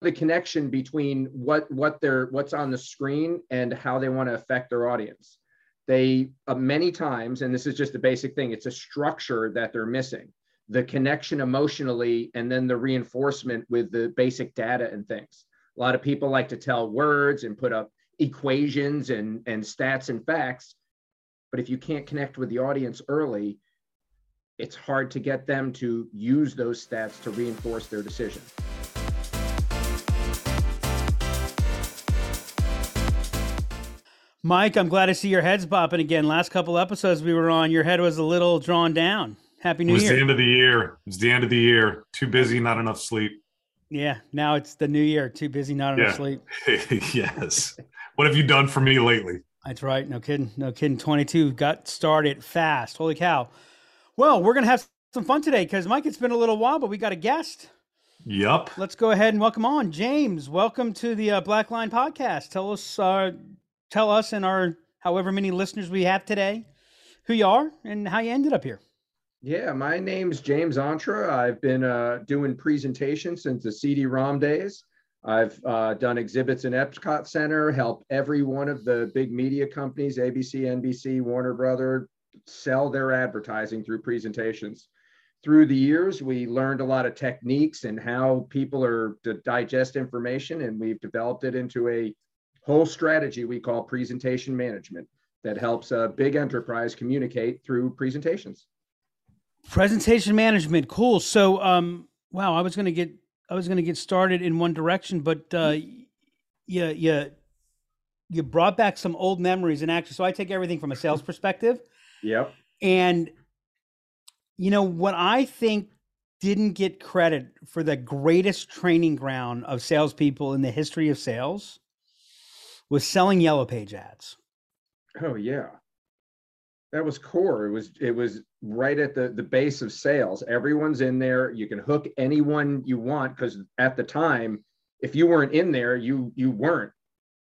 the connection between what what they're what's on the screen and how they want to affect their audience. They uh, many times and this is just a basic thing it's a structure that they're missing. The connection emotionally and then the reinforcement with the basic data and things. A lot of people like to tell words and put up equations and and stats and facts but if you can't connect with the audience early it's hard to get them to use those stats to reinforce their decision Mike, I'm glad to see your head's popping again. Last couple episodes we were on, your head was a little drawn down. Happy New Year. it was Year. the end of the year. It was the end of the year. Too busy, not enough sleep. Yeah, now it's the new year. Too busy, not enough Yeah. sleep. yes. What have you done for me lately? That's right. No kidding. No kidding. 22 got started fast. Holy cow. Well, we're going to have some fun today because, Mike, it's been a little while, but we got a guest. Yup. Let's go ahead and welcome on James. Welcome to the uh, Black Line podcast. Tell us, uh, tell us and our however many listeners we have today who you are and how you ended up here. Yeah, my name's James Ontra. I've been uh, doing presentations since the CD-ROM days. I've uh, done exhibits in Epcot Center, helped every one of the big media companies, ABC, NBC, Warner Brother, sell their advertising through presentations. Through the years, we learned a lot of techniques and how people are to digest information, and we've developed it into a whole strategy we call presentation management that helps a big enterprise communicate through presentations. Presentation management, cool. So, um, wow, I was gonna get, I was gonna get started in one direction, but uh, yeah, yeah, you brought back some old memories, and actually, so I take everything from a sales perspective, Yep. and you know what I think didn't get credit for the greatest training ground of salespeople in the history of sales was selling yellow page ads. Oh yeah. That was core. It was it was right at the the base of sales. Everyone's in there. You can hook anyone you want because at the time, if you weren't in there, you you weren't.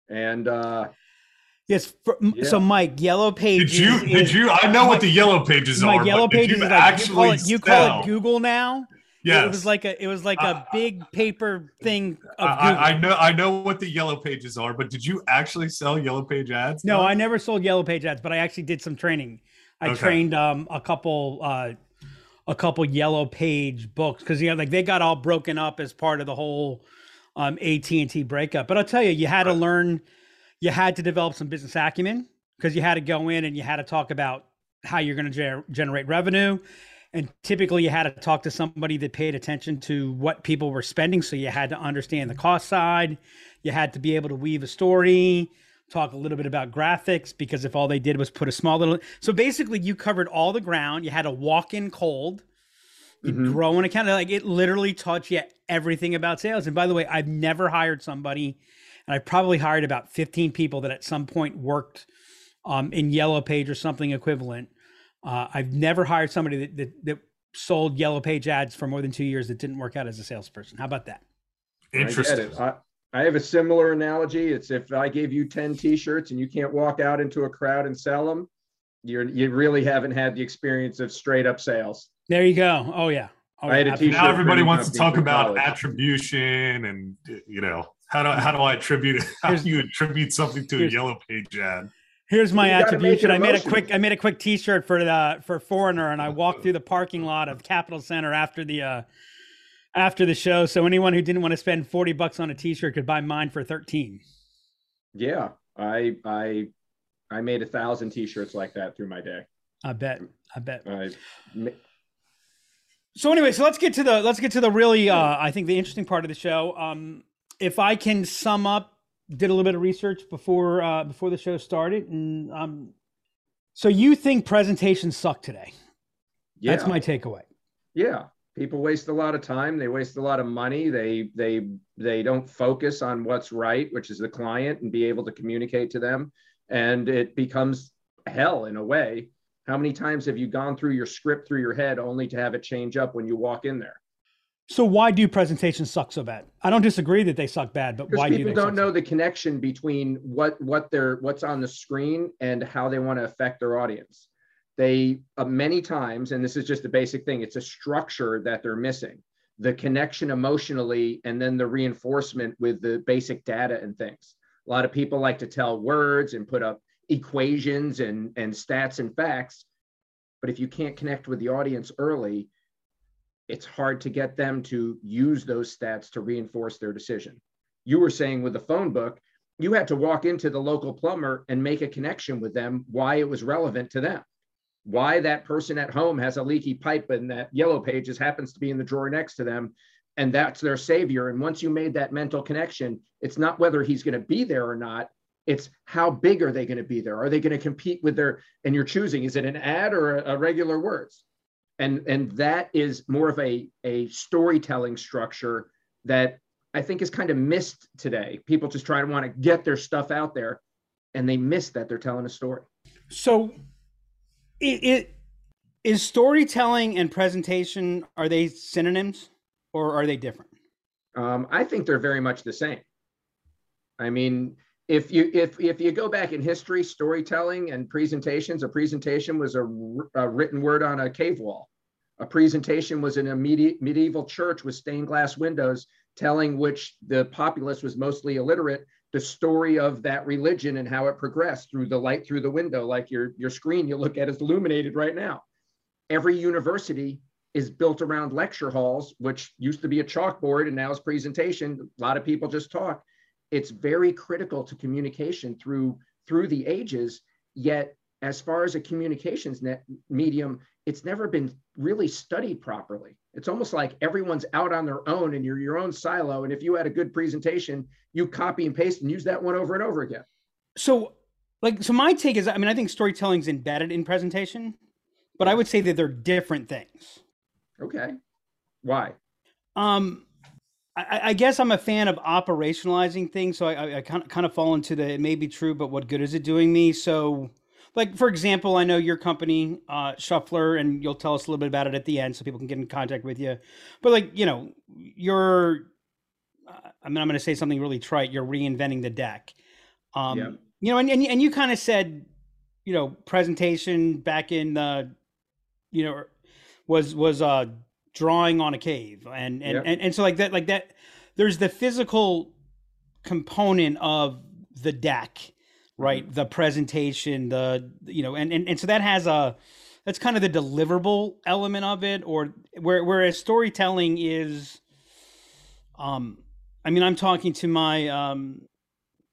And uh Yes, for, Yeah. so Mike, yellow pages. Did you? Did you? I know what the yellow pages are. My are. yellow but did pages you is like you call actually it you call it Google now. Yes. It was like a it was like a big paper thing I, of I, know. I know what the yellow pages are, but did you actually sell yellow page ads? no. I never sold yellow page ads, but I actually did some training. I Okay. trained um a couple uh a couple yellow page books because you know like they got all broken up as part of the whole um AT&T breakup. But I'll tell you, you had to learn you had to develop some business acumen because you had to go in and you had to talk about how you're going to ger- generate revenue and typically you had to talk to somebody that paid attention to what people were spending so you had to understand the cost side. You had to be able to weave a story talk a little bit about graphics because if all they did was put a small little so basically you covered all the ground. You had to walk in cold. You Mhm. grow an account like it literally taught you everything about sales. And by the way i've never hired somebody and i probably hired about 15 people that at some point worked um, in yellow page or something equivalent uh, i've never hired somebody that, that, that sold yellow page ads for more than two years that didn't work out as a salesperson how about that I get Interesting. it. I, I have a similar analogy. It's if I gave you 10 t-shirts and you can't walk out into a crowd and sell them, you're you really haven't had the experience of straight up sales. there you go oh yeah oh, I had a yeah, t-shirt now everybody wants to talk about college. attribution and you know how do how do I attribute it? how do you attribute something to a yellow page ad? Here's my You gotta make attribution. I made a quick I made a quick T-shirt for the for Foreigner, and I walked through the parking lot of Capital Center after the uh, after the show. So anyone who didn't want to spend forty bucks on a T-shirt could buy mine for thirteen. Yeah. I I I made a thousand t-shirts like that through my day. I bet. I bet. I So anyway, so let's get to the let's get to the really uh, I think the interesting part of the show. Um, if I can sum up, did a little bit of research before uh, before the show started, and um, so you think presentations suck today? yeah. That's my takeaway. yeah people waste a lot of time they waste a lot of money they they they don't focus on what's right which is the client and be able to communicate to them and it becomes hell in a way how many times have you gone through your script through your head only to have it change up when you walk in there So why do presentations suck so bad? I don't disagree that they suck bad, but why do people don't suck know so the connection between what what they're what's on the screen and how they want to affect their audience they uh, many times and this is just a basic thing it's a structure that they're missing the connection emotionally and then the reinforcement with the basic data and things. A lot of people like to tell words and put up equations and, and stats and facts. But if you can't connect with the audience early, it's hard to get them to use those stats to reinforce their decision. You were saying with the phone book, you had to walk into the local plumber and make a connection with them why it was relevant to them. Why that person at home has a leaky pipe and that yellow pages happens to be in the drawer next to them and that's their savior. And once you made that mental connection it's not whether he's going to be there or not it's how big are they going to be there? Are they going to compete with their and you're choosing is it an ad or a, a regular words and and that is more of a a storytelling structure that I think is kind of missed today. People just try to want to get their stuff out there and they miss that they're telling a story. So it, it is storytelling and presentation are they synonyms or are they different? Um, I think they're very much the same. I mean, if you if if you go back in history, storytelling and presentations, a presentation was a, a written word on a cave wall. A presentation was in a medi- medieval church with stained glass windows telling which the populace was mostly illiterate the story of that religion and how it progressed through the light through the window like your your screen you look at is illuminated right now. Every university is built around lecture halls which used to be a chalkboard and now is presentation. A lot of people just talk. It's very critical to communication through through the ages yet as far as a communications net medium it's never been really studied properly. It's almost like everyone's out on their own and you're your own silo. And if you had a good presentation, you copy and paste and use that one over and over again. So, like, so my take is, I mean, I think storytelling is embedded in presentation, but I would say that they're different things. Okay. Why? Um, I, I guess I'm a fan of operationalizing things. So I, I, I kind of kind of fall into the it may be true, but what good is it doing me? So like for example, I know your company, uh, Shufflrr, and you'll tell us a little bit about it at the end, so people can get in contact with you. But like you know, you're, uh, I mean, I'm going to say something really trite. You're reinventing the deck. Um, yeah. You know, and and, and you kind of said, you know, presentation back in the, you know, was was uh drawing on a cave, and and, and and so like that, like that. There's the physical component of the deck right mm-hmm. the presentation the you know and, and and so that has a that's kind of the deliverable element of it or where whereas storytelling is um i mean i'm talking to my um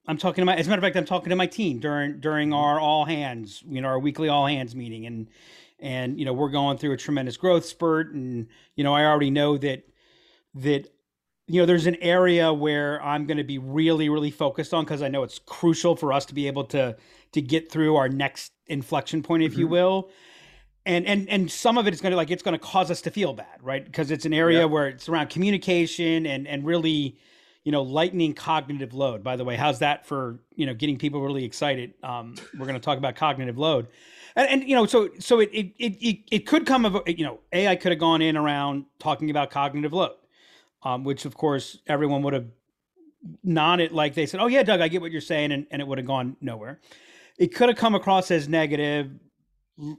i'm talking to my as a matter of fact i'm talking to my team during during mm-hmm. our all hands you know our weekly all hands meeting and and you know we're going through a tremendous growth spurt and you know i already know that that you know, there's an area where I'm going to be really, really focused on because I know it's crucial for us to be able to to get through our next inflection point, if mm-hmm. you will. And and and some of it is going to like it's going to cause us to feel bad, right? Because it's an area yep. where it's around communication and and really, you know, lightening cognitive load. By the way, how's that for you know getting people really excited? Um, we're going to talk about cognitive load. And, and, you know, so so it, it it it could come of you know, AI could have gone in around talking about cognitive load um, which of course everyone would have nodded like they said, "Oh yeah, Doug, I get what you're saying," and, and it would have gone nowhere. It could have come across as negative.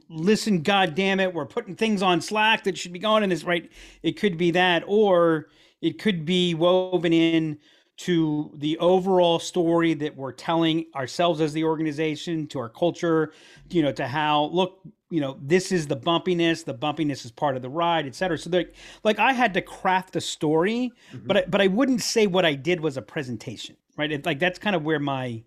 Listen, God damn it, we're putting things on Slack that should be going in this right. It could be that, or it could be woven in to the overall story that we're telling ourselves as the organization, to our culture, you know, to how look, you know, this is the bumpiness, the bumpiness is part of the ride, et cetera. So like, like I had to craft a story, mm-hmm. but I, but I wouldn't say what I did was a presentation, right? It, like that's kind of where my,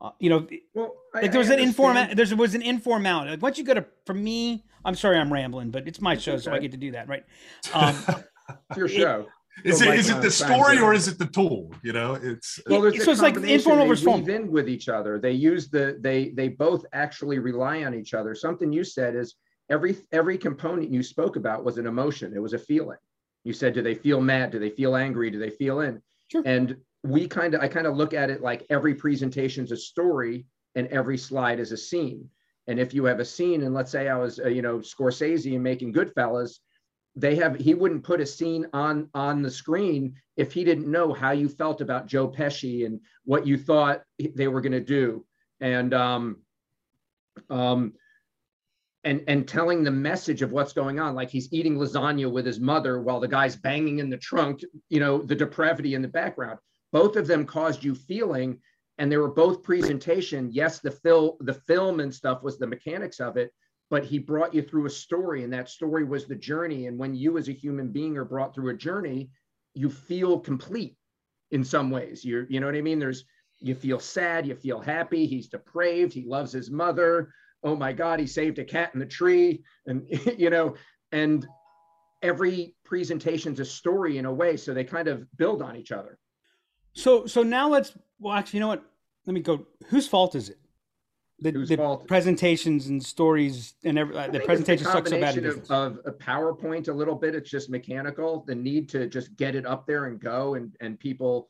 uh, you know, well, like there was an informal, there was an informality. Like once you go to, for me, I'm sorry, I'm rambling, but it's my show, okay. so I get to do that, right? Um, it's your show. Is it is it the story or is it the tool? You know, it's well. There's so it's like informal versus formal. in with each other. They use the they they both actually rely on each other. Something you said is every every component you spoke about was an emotion. It was a feeling. You said, do they feel mad? Do they feel angry? Do they feel in? Sure. And we kind of I kind of look at it like every presentation is a story and every slide is a scene. And if you have a scene, and let's say I was uh, you know Scorsese and making Goodfellas they have he wouldn't put a scene on on the screen if he didn't know how you felt about Joe Pesci and what you thought they were going to do. And um um and and telling the message of what's going on like he's eating lasagna with his mother while the guy's banging in the trunk you know the depravity in the background. Both of them caused you feeling and they were both presentation. Yes the film the film and stuff was the mechanics of it but he brought you through a story and that story was the journey. And when you as a human being are brought through a journey you feel complete in some ways. You're you know what i mean? There's you feel sad you feel happy he's depraved he loves his mother. Oh my god he saved a cat in the tree. And you know and every presentation's a story in a way so they kind of build on each other. So so now let's well actually you know what? Let me go whose fault is it the, the presentations and stories and every, uh, I the presentation sucks so bad of, of a PowerPoint a little bit. It's just mechanical. The need to just get it up there and go, and and people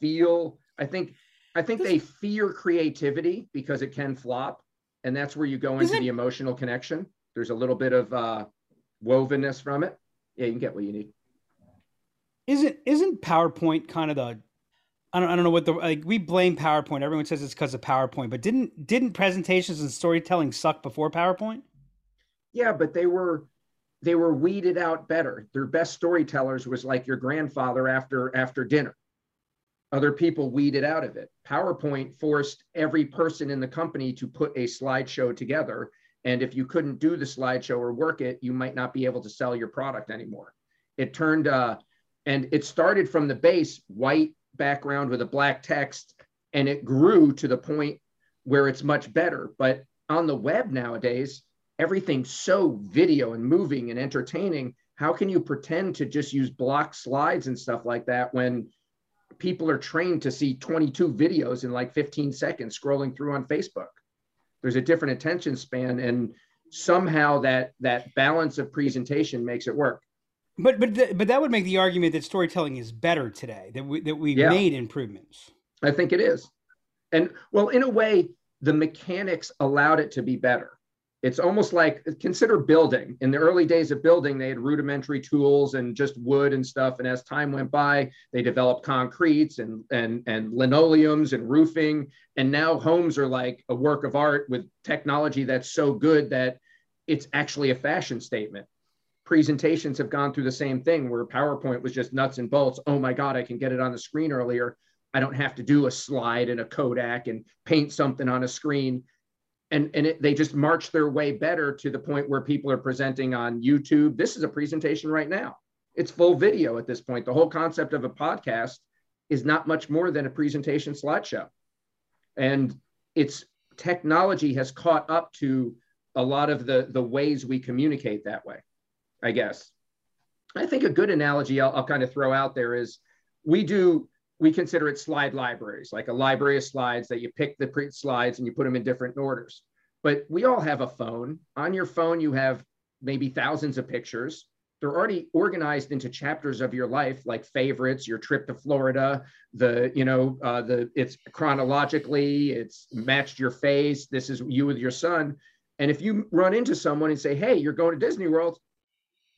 feel. I think I think they fear creativity because it can flop, and that's where you go into Isn't- the emotional connection. There's a little bit of uh, wovenness from it. Yeah, you can get what you need. isn't isn't PowerPoint kind of the I don't, I don't know what the like we blame PowerPoint. Everyone says it's because of PowerPoint, but didn't didn't presentations and storytelling suck before PowerPoint? Yeah, but they were they were weeded out better. Their best storytellers was like your grandfather after after dinner. Other people weeded out of it. PowerPoint forced every person in the company to put a slideshow together. And if you couldn't do the slideshow or work it, you might not be able to sell your product anymore. It turned uh, and it started from the base white background with a black text, and it grew to the point where it's much better. But on the web nowadays, everything's so video and moving and entertaining. How can you pretend to just use block slides and stuff like that when people are trained to see 22 videos in like 15 seconds scrolling through on Facebook? There's a different attention span, and somehow that that balance of presentation makes it work. But but th- but that would make the argument that storytelling is better today. That we that we've Yeah. made improvements. I think it is. And well, in a way, the mechanics allowed it to be better. It's almost like consider building. In the early days of building, they had rudimentary tools and just wood and stuff. And as time went by, they developed concretes and and and linoleums and roofing. And now homes are like a work of art with technology that's so good that it's actually a fashion statement. Presentations have gone through the same thing where PowerPoint was just nuts and bolts. Oh my God, I can get it on the screen earlier. I don't have to do a slide and a Kodak and paint something on a screen. And, and it, they just march their way better to the point where people are presenting on YouTube. This is a presentation right now. It's full video at this point. The whole concept of a podcast is not much more than a presentation slideshow. And it's technology has caught up to a lot of the, the ways we communicate that way, I guess. I think a good analogy I'll, I'll kind of throw out there is we do we consider it slide libraries, like a library of slides that you pick the pre slides and you put them in different orders. But we all have a phone. On your phone, you have maybe thousands of pictures. They're already organized into chapters of your life, like favorites, your trip to Florida, the, you know, uh, the it's chronologically, it's matched your face. This is you with your son. And if you run into someone and say, hey, you're going to Disney World,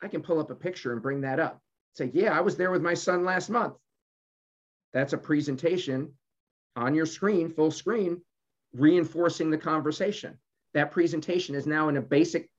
I can pull up a picture and bring that up. Say, yeah, I was there with my son last month. That's a presentation on your screen, full screen, reinforcing the conversation. That presentation is now in a basic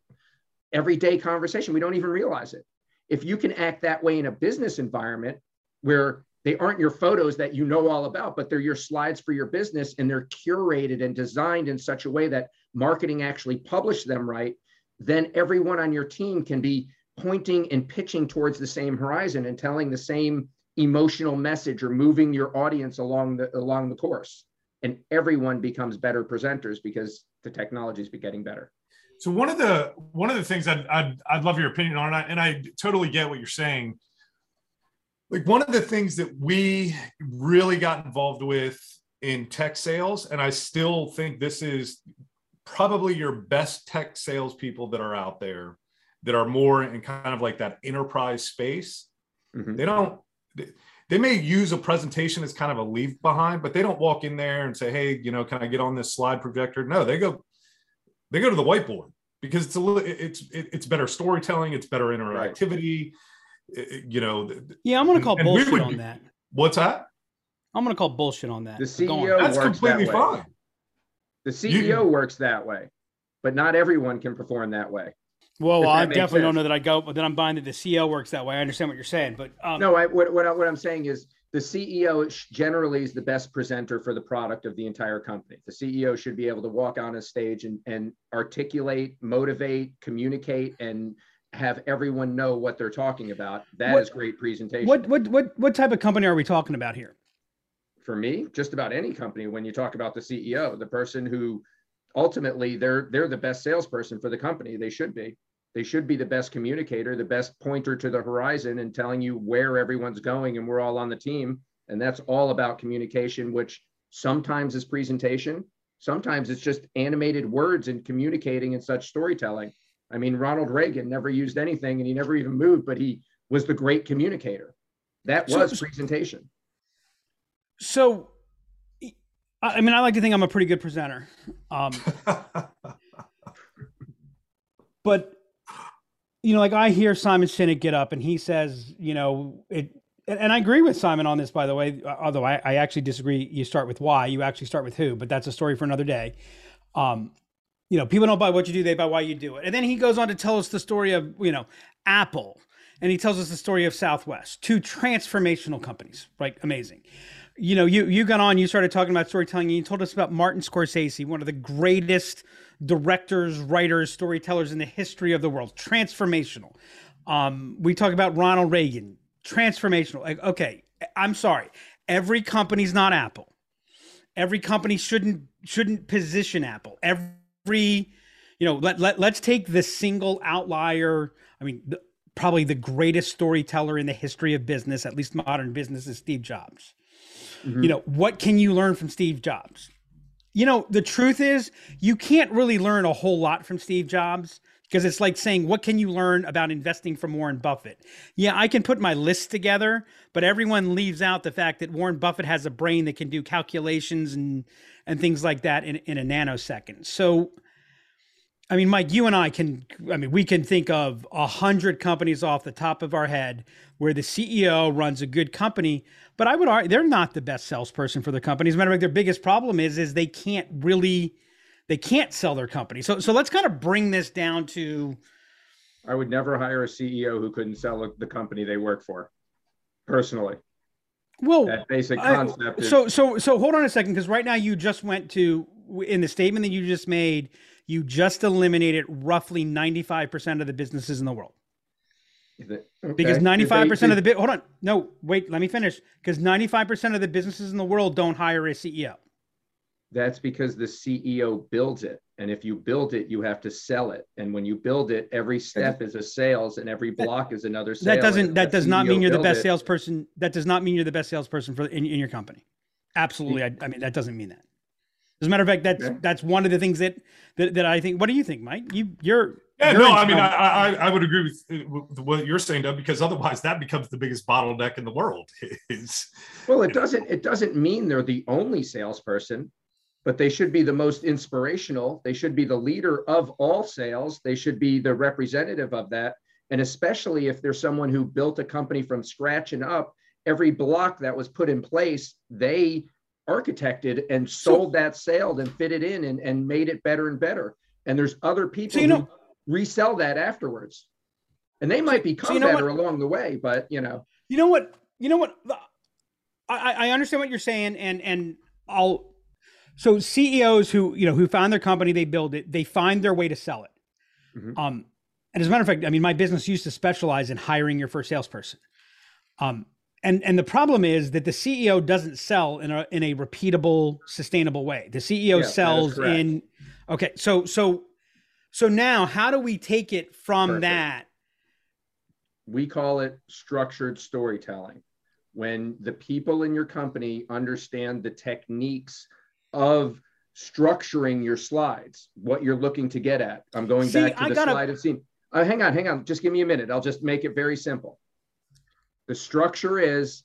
everyday conversation. We don't even realize it. If you can act that way in a business environment where they aren't your photos that you know all about, but they're your slides for your business and they're curated and designed in such a way that marketing actually publish them right, then everyone on your team can be pointing and pitching towards the same horizon and telling the same emotional message or moving your audience along the along the course and everyone becomes better presenters because the technology's be getting better So one of the one of the things I'd I'd, I'd love your opinion on, and I totally get what you're saying. Like one of the things that we really got involved with in tech sales, and I still think this is probably your best tech salespeople that are out there that are more in kind of like that enterprise space. Mhm. They don't. They may use a presentation as kind of a leave behind, but they don't walk in there and say, "Hey, you know, can I get on this slide projector?" No, they go they go to the whiteboard because it's a little it's it, it's better storytelling it's better interactivity it- it- you know th- th- Yeah, I'm gonna call And we bullshit would on that. what's that I'm gonna call bullshit on that. The But go on. CEO that's works completely that way. fine the ceo works that way but not everyone can perform that way. Well, I definitely sense. don't know that I go, but then I'm buying that the CEO works that way. I understand what you're saying, but um, no, I, what, what, I, what I'm saying is the CEO generally is the best presenter for the product of the entire company. The CEO should be able to walk on a stage and, and articulate, motivate, communicate, and have everyone know what they're talking about. That what, is great presentation. What what what what type of company are we talking about here? For me, just about any company. When you talk about the CEO, the person who ultimately they're they're the best salesperson for the company. They should be. They should be the best communicator, the best pointer to the horizon, and telling you where everyone's going, and we're all on the team. And that's all about communication, which sometimes is presentation, sometimes it's just animated words and communicating and such storytelling. I mean, Ronald Reagan never used anything and he never even moved, but he was the great communicator. That was so, presentation. So, I mean, I like to think I'm a pretty good presenter. Um, but, you know, like I hear Simon Sinek get up and he says, you know, it, and I agree with Simon on this, by the way, although I, I actually disagree. You start with why, you actually start with who, but that's a story for another day. Um, you know, people don't buy what you do, they buy why you do it. And then he goes on to tell us the story of, you know, Apple. And he tells us the story of Southwest, two transformational companies, right? Amazing. You know, you you got on, you started talking about storytelling, and you told us about Martin Scorsese, one of the greatest directors, writers, storytellers in the history of the world. Transformational. Um, we talk about Ronald Reagan, transformational. Like, okay, I'm sorry. Every company's not Apple. Every company shouldn't shouldn't position Apple. Every you know, let, let, let's take the single outlier. I mean, the, probably the greatest storyteller in the history of business, at least modern business, is Steve Jobs. Mm-hmm. You know, what can you learn from Steve Jobs? You know, the truth is, you can't really learn a whole lot from Steve Jobs because it's like saying, what can you learn about investing from Warren Buffett? Yeah, I can put my list together, but everyone leaves out the fact that Warren Buffett has a brain that can do calculations and and things like that in, in a nanosecond. So, I mean, Mike, you and I can, I mean, we can think of a hundred companies off the top of our head where the CEO runs a good company, but I would argue they're not the best salesperson for the company. As a matter of fact, their biggest problem is, is they can't really, they can't sell their company. So, so let's kind of bring this down to. I would never hire a CEO who couldn't sell the company they work for personally. Well, that basic concept. I, so, so, so hold on a second, because right now you just went to in the statement that you just made, you just eliminated roughly ninety-five percent of the businesses in the world. Okay. Because ninety-five percent of the bit. Hold on, no, wait, let me finish. Because ninety-five percent of the businesses in the world don't hire a CEO. That's because the CEO builds it. And if you build it, you have to sell it. And when you build it, every step is a sales and every block is another sale. That doesn't that does not mean you're the best it. salesperson. That does not mean you're the best salesperson for in, in your company. Absolutely. I, I, mean that doesn't mean that. As a matter of fact, that's okay. that's one of the things that, that that I think. What do you think, Mike? You you're yeah, you're no, I mean, I, I, I would agree with, with, what you're saying, Doug, because otherwise that becomes the biggest bottleneck in the world. Is well, it doesn't it doesn't mean they're the only salesperson but they should be the most inspirational. They should be the leader of all sales. They should be the representative of that. And especially if there's someone who built a company from scratch and up, every block that was put in place, they architected and sold so, that sale and fitted in and, and made it better and better. And there's other people so you know, who resell that afterwards. And they might become so you know better what, along the way, but you know. You know what? You know what? I, I understand what you're saying, and and I'll so CEOs who you know who found their company, they build it, they find their way to sell it. Mm-hmm. Um, and as a matter of fact, I mean, my business used to specialize in hiring your first salesperson. Um, and and the problem is that the CEO doesn't sell in a in a repeatable, sustainable way. The CEO yeah, sells in. Okay, so so so now, how do we take it from Perfect. that? We call it structured storytelling. When the people in your company understand the techniques of structuring your slides, what you're looking to get at. I'm going See, back to I the gotta... slide of scene. Uh, hang on, hang on. Just give me a minute. I'll just make it very simple. The structure is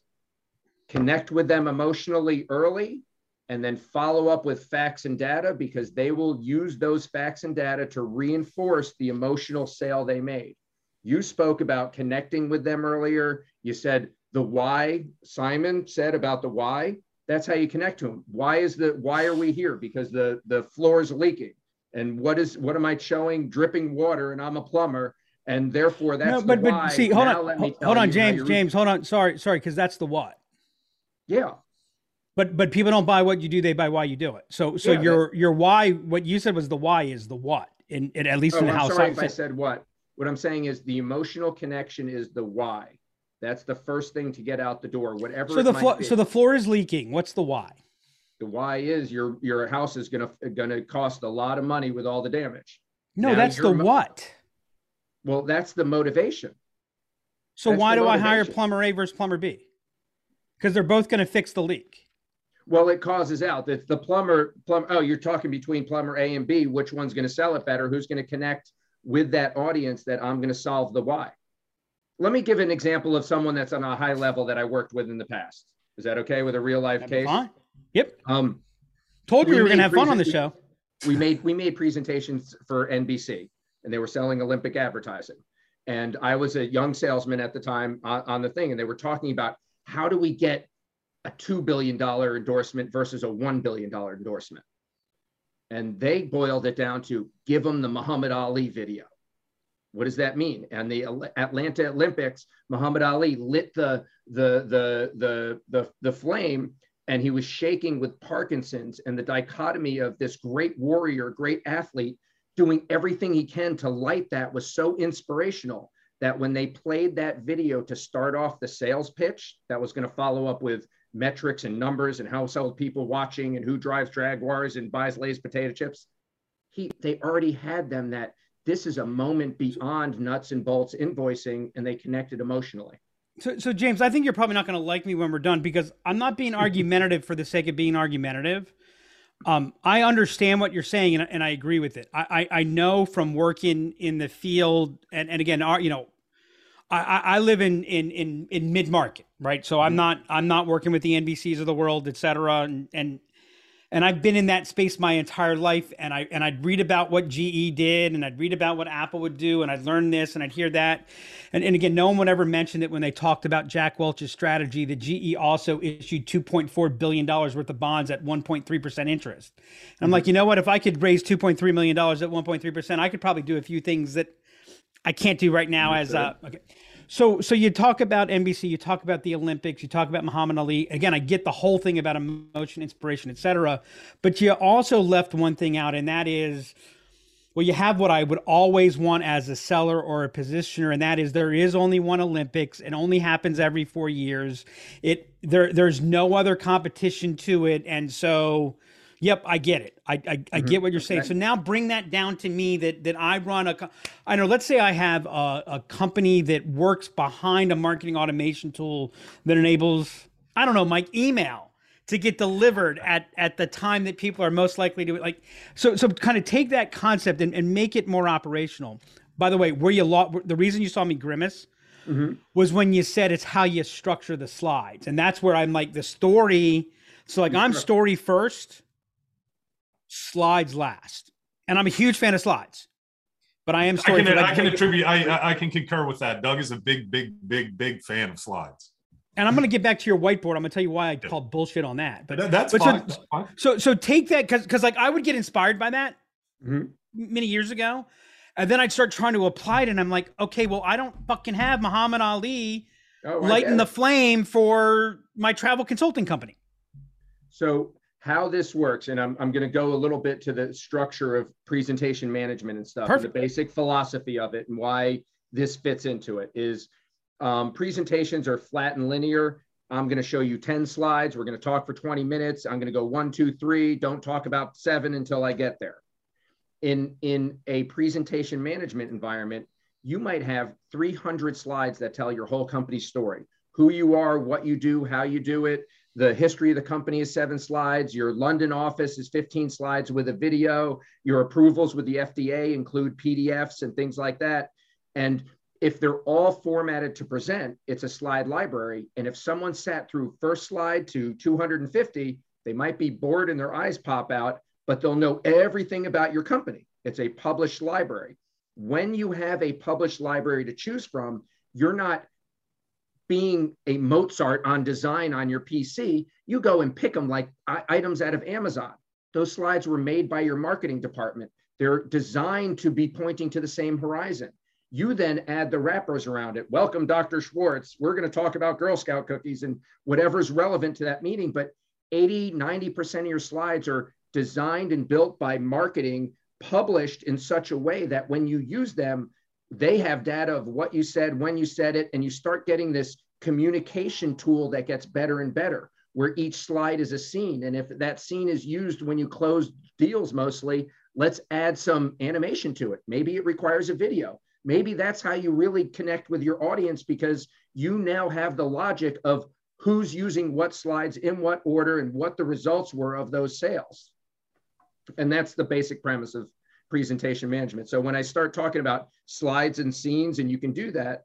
connect with them emotionally early and then follow up with facts and data because they will use those facts and data to reinforce the emotional sale they made. You spoke about connecting with them earlier. You said the why, Simon said about the why that's how you connect to them why is the why are we here because the the floor is leaking And what is what am I showing? Dripping water, and I'm a plumber, and therefore that's no, but the but see, hold Now on, let me hold on, James, James, hold on. Sorry, sorry, because that's the what. Yeah, But but people don't buy what you do; they buy why you do it. So so Yeah, your your why, what you said was the why is the what, in, in at least Oh, in the I'm house. sorry if I said what. What I'm saying is the emotional connection is the why. That's the first thing to get out the door. Whatever. so the flo- so the floor is leaking. What's the why? the why is your your house is gonna gonna cost a lot of money with all the damage. No, Now that's the mo- what. Well, that's the motivation. So That's why do I hire plumber A versus plumber B? Because they're both going to fix the leak. Well, it causes out. that the plumber, plumber, oh, you're talking between plumber A and B, which one's going to sell it better? Who's going to connect with that audience that I'm going to solve the why? Let me give an example of someone that's on a high level that I worked with in the past. Is that okay with a real life That'd case? fine. Yep. Um, Told you we We were going to have fun on the show. we made we made presentations for NBC and they were selling Olympic advertising. And I was a young salesman at the time on, on the thing, and they were talking about how do we get a two billion dollar endorsement versus a one billion dollar endorsement. And they boiled it down to give them the Muhammad Ali video. What does that mean? And the Atlanta Olympics, Muhammad Ali lit the the the the the, the flame and he was shaking with Parkinson's and the dichotomy of this great warrior, great athlete doing everything he can to light that was so inspirational that when they played that video to start off the sales pitch that was going to follow up with metrics and numbers and household people watching and who drives Jaguars and buys Lay's potato chips, he they already had them that this is a moment beyond nuts and bolts invoicing and they connected emotionally. So, so James, I think you're probably not going to like me when we're done because I'm not being argumentative for the sake of being argumentative. Um, I understand what you're saying and, and I agree with it. I, I, I know from working in the field and, and again, our, you know, I, I live in, in, in, in mid market, right? So I'm not, I'm not working with the NBCs of the world, et cetera. And, and, and I've been in that space my entire life and I, and I'd read about what GE did and I'd read about what Apple would do and I'd learn this and I'd hear that. And, and again, no one would ever mention that when they talked about Jack Welch's strategy, that GE also issued $2.4 billion worth of bonds at 1.3% interest. And I'm like, you know what? If I could raise $2.3 million at 1.3%, I could probably do a few things that I can't do right now as uh, okay. So so you talk about NBC, you talk about the Olympics, you talk about Muhammad Ali. Again, I get the whole thing about emotion, inspiration, etc. But you also left one thing out, and that is well, you have what I would always want as a seller or a positioner, and that is there is only one Olympics. It only happens every four years. It there there's no other competition to it, and so Yep, I get it. I I, I mm-hmm. get what you're saying. So now bring that down to me that that I run a. co- I know. Let's say I have a, a company that works behind a marketing automation tool that enables I don't know, Mike, email to get delivered at at the time that people are most likely to like. So so kind of take that concept and, and make it more operational. By the way, where you lo- the reason you saw me grimace mm-hmm. was when you said it's how you structure the slides. And that's where I'm like the story. So like I'm story first, slides last. And I'm a huge fan of slides. But I am I can. I can attribute. I I- I can concur with that. Doug is a big, big, big, big fan of slides. and I'm going to get back to your whiteboard. I'm going to tell you why I called bullshit on that. But That- that's but fine. so, that's fine. so so take that cuz cuz like I would get inspired by that Mhm. many years ago. And then I'd start trying to apply it and I'm like, "Okay, well, I don't fucking have Muhammad Ali Oh, I lighting the flame for my travel consulting company." So how this works, and I'm, I'm going to go a little bit to the structure of presentation management and stuff, and the basic philosophy of it and why this fits into it is um, presentations are flat and linear. I'm going to show you 10 slides. We're going to talk for 20 minutes. I'm going to go one, two, three. Don't talk about seven until I get there. In, in a presentation management environment, you might have 300 slides that tell your whole company story who you are, what you do, how you do it, the history of the company is seven slides. Your London office is 15 slides with a video. Your approvals with the FDA include PDFs and things like that. And if they're all formatted to present, it's a slide library. And if someone sat through first slide to 250, they might be bored and their eyes pop out, but they'll know everything about your company. It's a published library. When you have a published library to choose from, you're not being a Mozart on design on your PC, you go and pick them like items out of Amazon. Those slides were made by your marketing department. They're designed to be pointing to the same horizon. You then add the wrappers around it. Welcome, Dr. Schwartz. We're going to talk about Girl Scout cookies and whatever's relevant to that meeting. But 80, 90% of your slides are designed and built by marketing, published in such a way that when you use them, they have data of what you said, when you said it, and you start getting this communication tool that gets better and better, where each slide is a scene. And if that scene is used when you close deals mostly, let's add some animation to it. Maybe it requires a video. Maybe that's how you really connect with your audience because you now have the logic of who's using what slides in what order and what the results were of those sales. And that's the basic premise of presentation management. So when I start talking about slides and scenes, and you can do that,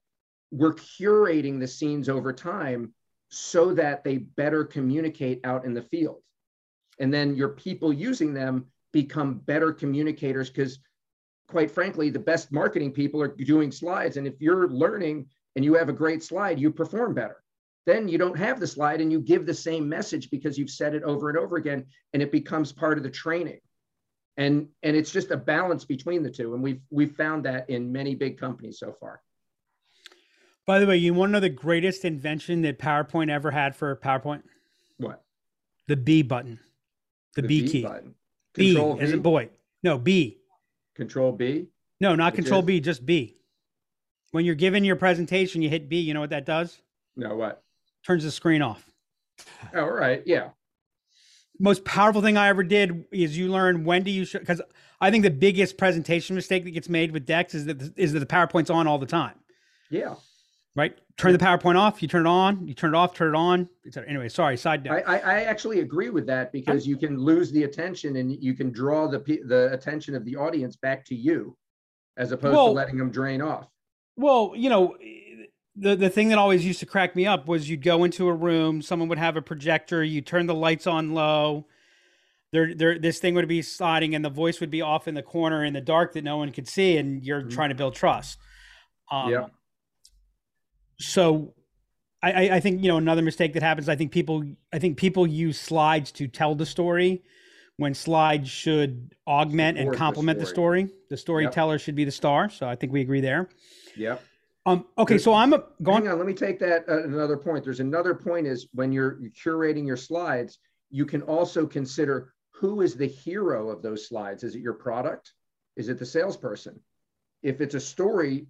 we're curating the scenes over time so that they better communicate out in the field. And then your people using them become better communicators because quite frankly, the best marketing people are doing slides. And if you're learning and you have a great slide, you perform better. Then you don't have the slide and you give the same message because you've said it over and over again and it becomes part of the training. And, and it's just a balance between the two. And we've, we've found that in many big companies so far. By the way, you want to know the greatest invention that PowerPoint ever had for PowerPoint? What? The B button. The, the B, B, key. Button. Control B, as boy. No, B. Control B? No, not Control B, just B. When you're giving your presentation, you hit B. You know what that does? No, what? Turns the screen off. Oh, all right. Yeah. Most powerful thing I ever did is you learn when do you show because I think the biggest presentation mistake that gets made with decks is that the, is that the PowerPoint's on all the time. Yeah right? Turn the PowerPoint off. You turn it on. You turn it off. Turn it on. Anyway, sorry. Side note. I, I actually agree with that because you can lose the attention and you can draw the the attention of the audience back to you, as opposed well, to letting them drain off. Well, you know, the the thing that always used to crack me up was you'd go into a room, someone would have a projector, you turn the lights on low. There, there, this thing would be sliding, and the voice would be off in the corner in the dark that no one could see, and you're mm-hmm. trying to build trust. Um, yeah so I, I think you know another mistake that happens. I think people I think people use slides to tell the story when slides should augment and complement the story. The, story. the storyteller yep. should be the star. So I think we agree there. Yep. Um, okay, so I'm a, going. on, let me take that uh, another point. There's another point is when you're curating your slides, you can also consider who is the hero of those slides. Is it your product? Is it the salesperson? If it's a story,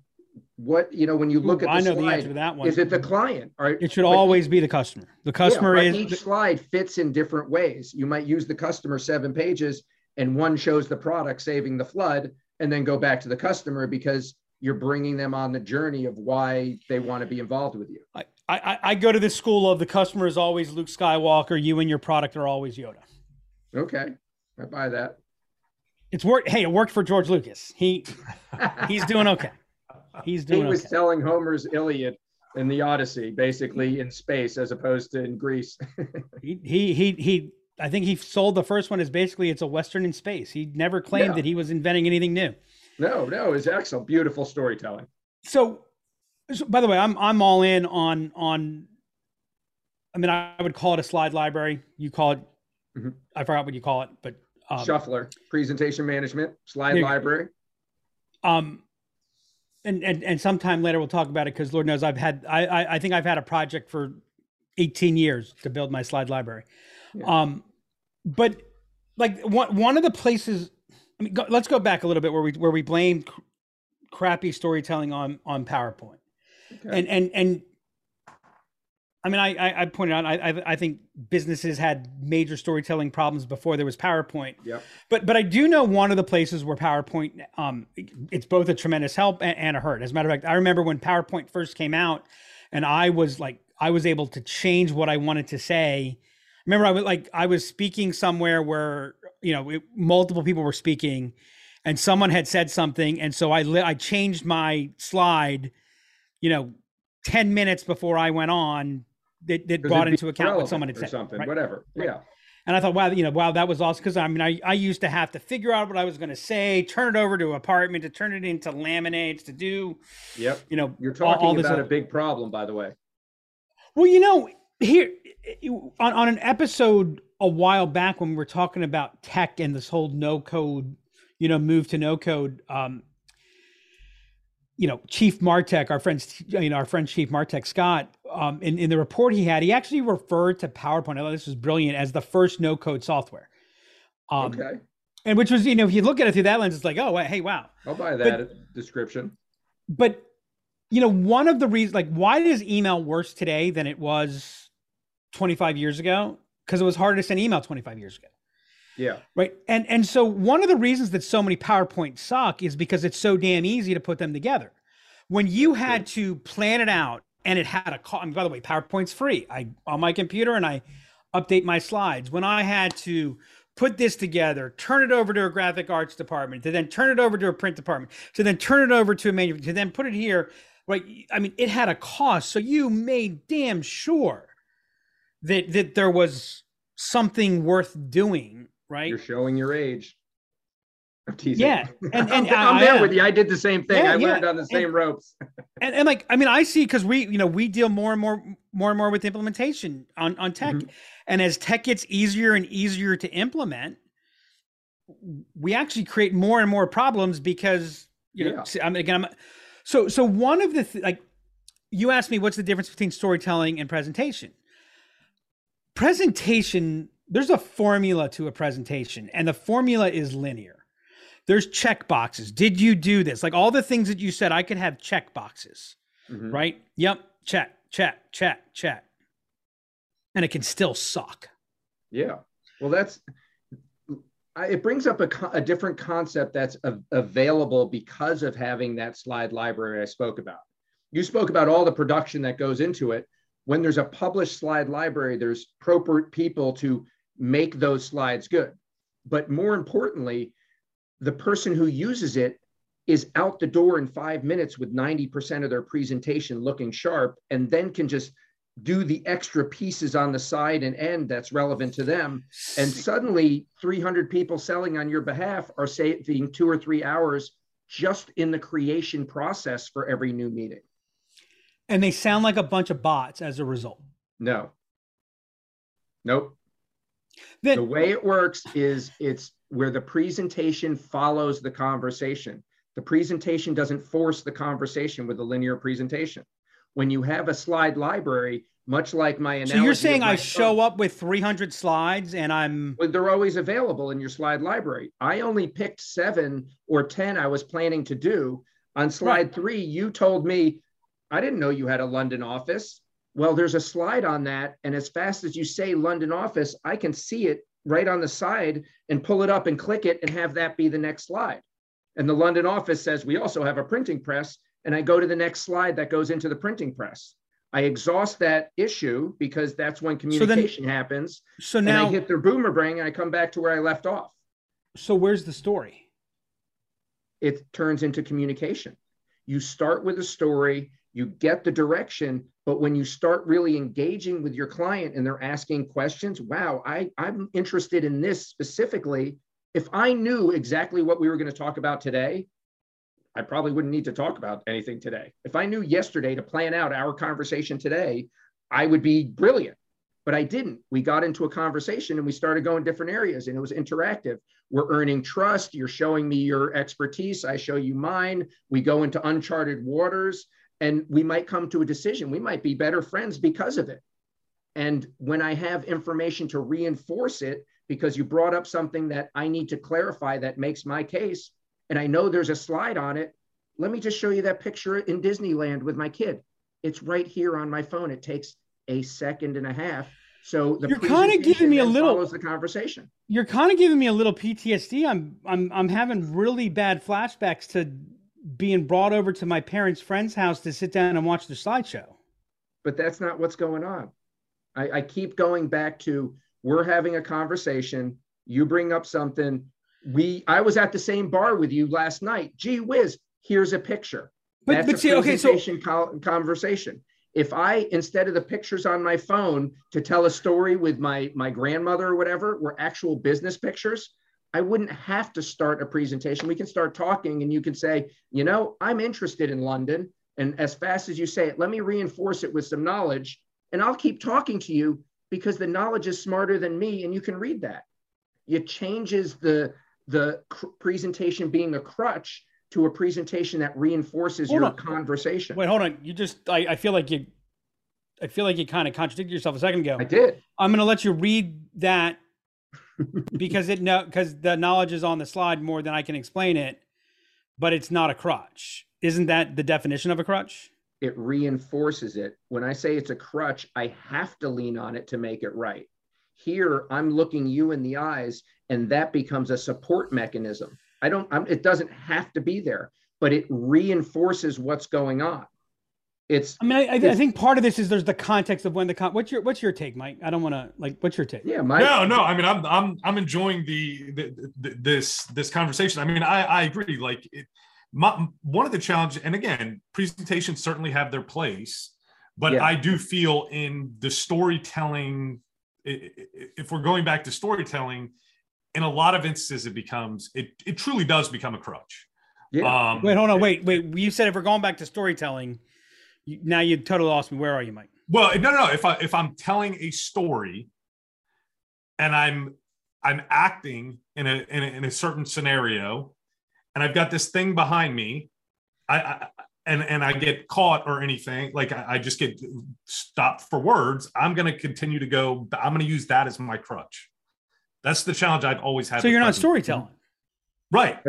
what you know when you look Ooh, at the I know slide, the answer to that one. Is it the client? Right? It should but always be the customer. The customer yeah, is each slide fits in different ways. You might use the customer seven pages, and one shows the product saving the flood, and then go back to the customer because you're bringing them on the journey of why they want to be involved with you. I, I, I go to this school of the customer is always Luke Skywalker. You and your product are always Yoda. Okay, I buy that. It's worked. Hey, it worked for George Lucas. He he's doing okay. He's doing. Okay. He was okay. telling Homer's Iliad in the Odyssey, basically in space as opposed to in Greece. he, he he he. I think he sold the first one as basically it's a western in space. He never claimed yeah. that he was inventing anything new. No, no, it's excellent, beautiful storytelling. So, so, by the way, I'm I'm all in on on. I mean, I would call it a slide library. You call it. Mm-hmm. I forgot what you call it, but um, Shufflrr, presentation management, slide library. Um, and and and sometime later we'll talk about it because Lord knows I've had I, I, I think I've had a project for 18 years to build my slide library. Yeah. Um, but like one one of the places, I mean, go, let's go back a little bit where we where we blame cr- crappy storytelling on on PowerPoint, okay. and and and I mean, I, I pointed out, I, I think businesses had major storytelling problems before there was PowerPoint. Yeah. But but I do know one of the places where PowerPoint, um, it's both a tremendous help and, and a hurt. As a matter of fact, I remember when PowerPoint first came out, and I was like, I was able to change what I wanted to say. Remember, I was like, I was speaking somewhere where you know it, multiple people were speaking, and someone had said something, and so I li- I changed my slide, you know, ten minutes before I went on that, that brought into account what someone had said. Something, right? whatever. Right. Yeah. And I thought, wow, you know, wow, that was awesome. Because I mean, I, I used to have to figure out what I was going to say, turn it over to apartment, to turn it into laminates, to do. Yep. You know, you're talking all, all about a big problem, by the way. Well, you know, here on, on an episode a while back when we were talking about tech and this whole no code, you know, move to no code, um, you know, Chief Martech, our friend, you know, our friend Chief Martech Scott, um, in, in the report he had, he actually referred to PowerPoint. I thought this was brilliant as the first no code software. Um, okay. And which was, you know, if you look at it through that lens, it's like, oh, hey, wow. I'll buy that but, description. But, you know, one of the reasons, like, why is email worse today than it was 25 years ago? Because it was harder to send email 25 years ago. Yeah. Right. And and so one of the reasons that so many PowerPoints suck is because it's so damn easy to put them together. When you had to plan it out and it had a call, and by the way, PowerPoint's free. I on my computer and I update my slides. When I had to put this together, turn it over to a graphic arts department, to then turn it over to a print department, to then turn it over to a manufacturer, to then put it here. Right. I mean, it had a cost. So you made damn sure that that there was something worth doing right? You're showing your age. I'm teasing. Yeah, and, and I'm, I'm there with you. I did the same thing. Yeah, I learned yeah. on the same and, ropes. and, and like, I mean, I see because we, you know, we deal more and more, more and more with implementation on on tech, mm-hmm. and as tech gets easier and easier to implement, we actually create more and more problems because you know. Yeah. I'm again. I'm, so so one of the th- like, you asked me what's the difference between storytelling and presentation. Presentation there's a formula to a presentation, and the formula is linear. There's check boxes. Did you do this? Like all the things that you said, I could have check boxes, mm-hmm. right? Yep, check, check, check, check. And it can still suck. Yeah. Well, that's it brings up a, a different concept that's available because of having that slide library I spoke about. You spoke about all the production that goes into it. When there's a published slide library, there's appropriate people to make those slides good. But more importantly, the person who uses it is out the door in five minutes with 90% of their presentation looking sharp and then can just do the extra pieces on the side and end that's relevant to them. And suddenly 300 people selling on your behalf are saving two or three hours just in the creation process for every new meeting. And they sound like a bunch of bots as a result. No. Nope. Then, the way it works is it's where the presentation follows the conversation. The presentation doesn't force the conversation with a linear presentation. When you have a slide library, much like my analogy. So you're saying I show up with 300 slides and I'm. Well, they're always available in your slide library. I only picked seven or 10 I was planning to do. On slide right. three, you told me, I didn't know you had a London office. Well, there's a slide on that. And as fast as you say London office, I can see it right on the side and pull it up and click it and have that be the next slide. And the London office says, we also have a printing press. And I go to the next slide that goes into the printing press. I exhaust that issue because that's when communication so then, happens. So now I hit the boomerang and I come back to where I left off. So where's the story? It turns into communication. You start with a story, you get the direction, but when you start really engaging with your client and they're asking questions, wow, I, I'm interested in this specifically. If I knew exactly what we were going to talk about today, I probably wouldn't need to talk about anything today. If I knew yesterday to plan out our conversation today, I would be brilliant. But I didn't. We got into a conversation and we started going different areas and it was interactive. We're earning trust. You're showing me your expertise. I show you mine. We go into uncharted waters and we might come to a decision. We might be better friends because of it. And when I have information to reinforce it, because you brought up something that I need to clarify that makes my case, and I know there's a slide on it, let me just show you that picture in Disneyland with my kid. It's right here on my phone. It takes a second and a half. So you're kind of giving me a little follows the conversation. You're kind of giving me a little PTSD. I'm I'm I'm having really bad flashbacks to being brought over to my parents' friend's house to sit down and watch the slideshow. But that's not what's going on. I, I keep going back to we're having a conversation. You bring up something. We I was at the same bar with you last night. Gee whiz, here's a picture. But, that's but see, okay, so conversation. If I instead of the pictures on my phone to tell a story with my my grandmother or whatever were actual business pictures, I wouldn't have to start a presentation. We can start talking and you can say, you know, I'm interested in London. And as fast as you say it, let me reinforce it with some knowledge. And I'll keep talking to you because the knowledge is smarter than me and you can read that. It changes the the cr- presentation being a crutch to a presentation that reinforces Hold your on. conversation. Wait, hold on. You just I, I feel like you I feel like you kind of contradicted yourself a second ago. I did. I'm going to let you read that because it no because the knowledge is on the slide more than I can explain it, but it's not a crutch. Isn't that the definition of a crutch? It reinforces it. When I say it's a crutch, I have to lean on it to make it right. Here, I'm looking you in the eyes, and that becomes a support mechanism. I don't. I'm, it doesn't have to be there, but it reinforces what's going on. It's I mean, I, I, I think part of this is there's the context of when the con- what's your what's your take, Mike? I don't want to like what's your take? yeah. My no, no. I mean, I'm I'm I'm enjoying the, the, the this this conversation. I mean, I I agree. Like, it, my, one of the challenges, and again, presentations certainly have their place, but Yeah. I do feel in the storytelling, i- i- if we're going back to storytelling, in a lot of instances, it becomes it it truly does become a crutch. yeah. Um, Wait, hold on, wait, wait. You said if we're going back to storytelling, you, now you totally lost me. Where are you, Mike? Well, no, no, no. If I if I'm telling a story, and I'm I'm acting in a in a, in a certain scenario, and I've got this thing behind me, I, I and and I get caught or anything, like I, I just get stopped for words. I'm going to continue to go. I'm going to use that as my crutch. That's the challenge I've always had. So you're not storytelling. right?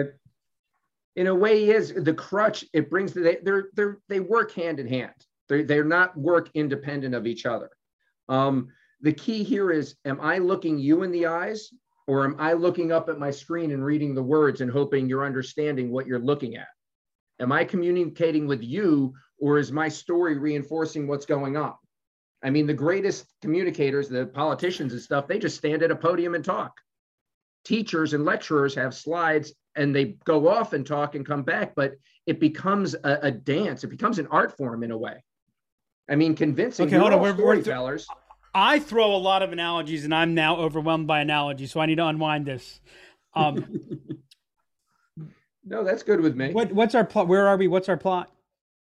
In a way, is the crutch. It brings the, they they're they're they work hand in hand. They they're not work independent of each other. Um, the key here is: Am I looking you in the eyes, or am I looking up at my screen and reading the words and hoping you're understanding what you're looking at? Am I communicating with you, or is my story reinforcing what's going on? I mean, the greatest communicators, the politicians and stuff, they just stand at a podium and talk. Teachers and lecturers have slides and they go off and talk and come back, but it becomes a, a dance. It becomes an art form in a way. I mean, convincing Okay, hold on. We're- we're- storytellers. I throw a lot of analogies, and I'm now overwhelmed by analogies, so I need to unwind this. Um, no, that's good with me. what what's our plot? Where are we? What's our plot?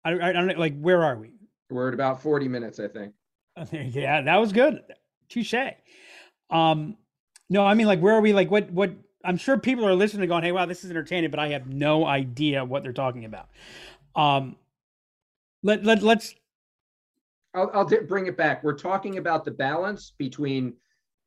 I, I, I don't know, like where are we? We're at about 40 minutes, I think. Yeah, that was good. Touche. Um, no, I mean, like, where are we? Like, what, what? I'm sure people are listening, going, "Hey, wow, this is entertaining," but I have no idea what they're talking about. Um, let let let's. I'll, I'll bring it back. We're talking about the balance between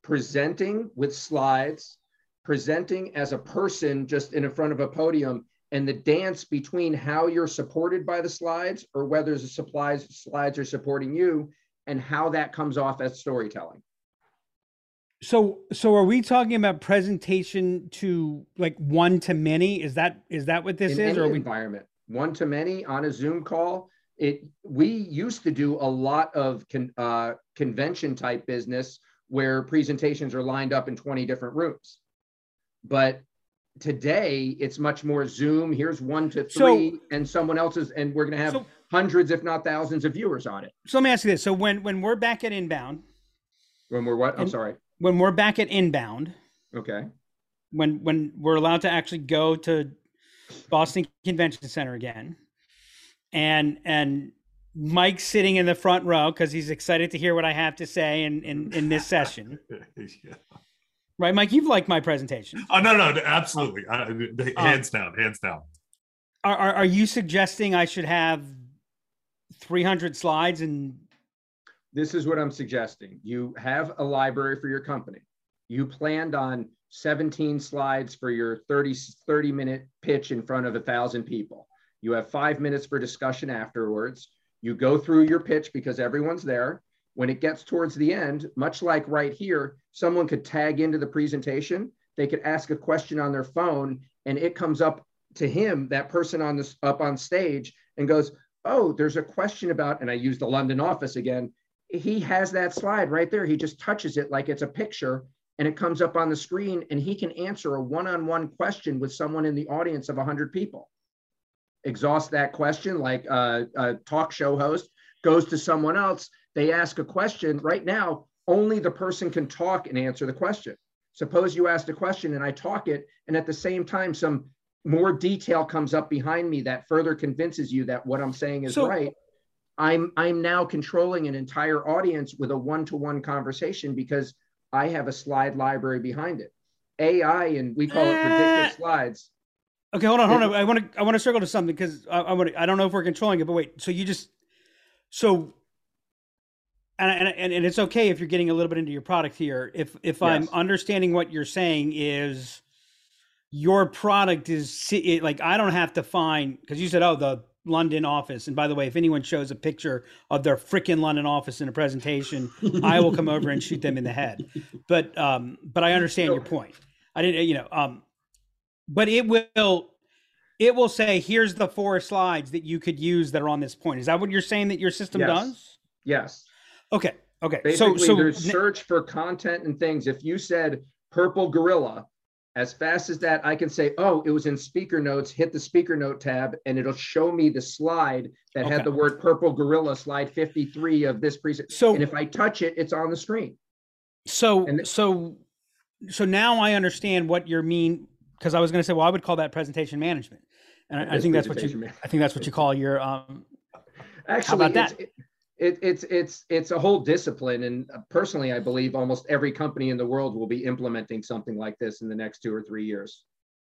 presenting with slides, presenting as a person just in front of a podium, and the dance between how you're supported by the slides or whether the supplies slides are supporting you and how that comes off as storytelling. So, so are we talking about presentation to like one to many? Is that is that what this in is, any or we? environment, one to many on a Zoom call. It we used to do a lot of con, uh, convention type business where presentations are lined up in 20 different rooms, but today it's much more Zoom. Here's one to So- three, and someone else's, and we're going to have So, hundreds, if not thousands, of viewers on it. so let me ask you this: So when when we're back at inbound, When we're what? I'm And- sorry. When we're back at inbound, Okay. when when we're allowed to actually go to Boston Convention Center again, and and Mike's sitting in the front row because he's excited to hear what I have to say in in, in this session, yeah. right? Mike, you've liked my presentation. Oh no, no, absolutely. I, um, hands down, hands down. Are, are are you suggesting I should have three hundred slides and this is what I'm suggesting. You have a library for your company. You planned on 17 slides for your 30, 30 minute pitch in front of a thousand people. You have five minutes for discussion afterwards. You go through your pitch because everyone's there. When it gets towards the end, much like right here, someone could tag into the presentation. They could ask a question on their phone and it comes up to him, that person on this up on stage and goes, Oh, there's a question about, and I use the London office again he has that slide right there. He just touches it like it's a picture and it comes up on the screen and he can answer a one-on-one question with someone in the audience of 100 people. Exhaust that question like a, a talk show host goes to someone else. They ask a question right now, only the person can talk and answer the question. Suppose you asked a question and I talk it and at the same time some more detail comes up behind me that further convinces you that what I'm saying is So- right. I'm I'm now controlling an entire audience with a one-to-one conversation because I have a slide library behind it. AI and we call it Uh, predictive slides. Okay, hold on, hold on. I want to I want to circle to something because I, I want I don't know if we're controlling it, but wait. So you just so and and and, and it's okay if you're getting a little bit into your product here. If if I'm understanding what you're saying is your product is like I don't have to find because you said oh the London office and by the way if anyone shows a picture of their freaking London office in a presentation I will come over and shoot them in the head. But um, but I understand your point. I didn't, you know, um, but it will, it will say, here's the four slides that you could use that are on this point. Is that what you're saying that your system Yes. does? Yes. Okay. Okay. Basically, so so there's search for content and things. If you said purple gorilla, as fast as that, I can say, oh, it was in speaker notes, hit the speaker note tab, and it'll show me the slide that Okay. had the word purple gorilla, slide 53 of this preset. so And if I touch it, it's on the screen. so and- so so now I understand what you mean because I was going to say, well, I would call that presentation management, and I, I think that's what you, presentation man- I think that's what you call your um. Actually, about it's, it, it, it's it's it's a whole discipline, and uh, personally, I believe almost every company in the world will be implementing something like this in the next two or three years.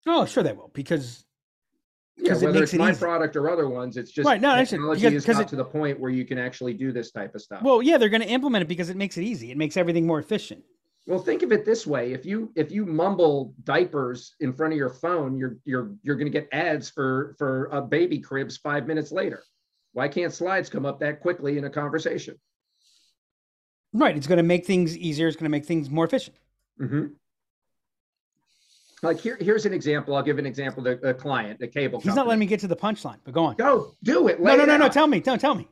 Oh, sure they will because Yeah, it whether makes it's it my easy. product or other ones, it's just Right, no, technology because- has got it- to the point where you can actually do this type of stuff. well, yeah, they're going to implement it because it makes it easy. It makes everything more efficient. Well, think of it this way: if you if you mumble diapers in front of your phone, you're you're you're going to get ads for for uh, baby cribs five minutes later. Why can't slides come up that quickly in a conversation? Right. It's going to make things easier. It's going to make things more efficient. hmm Like here, here's an example. I'll give an example. The a client, the cable. He's not letting me get to the punchline, but go on. Go do it. No, no, no, no. out. Tell me. Don't tell me.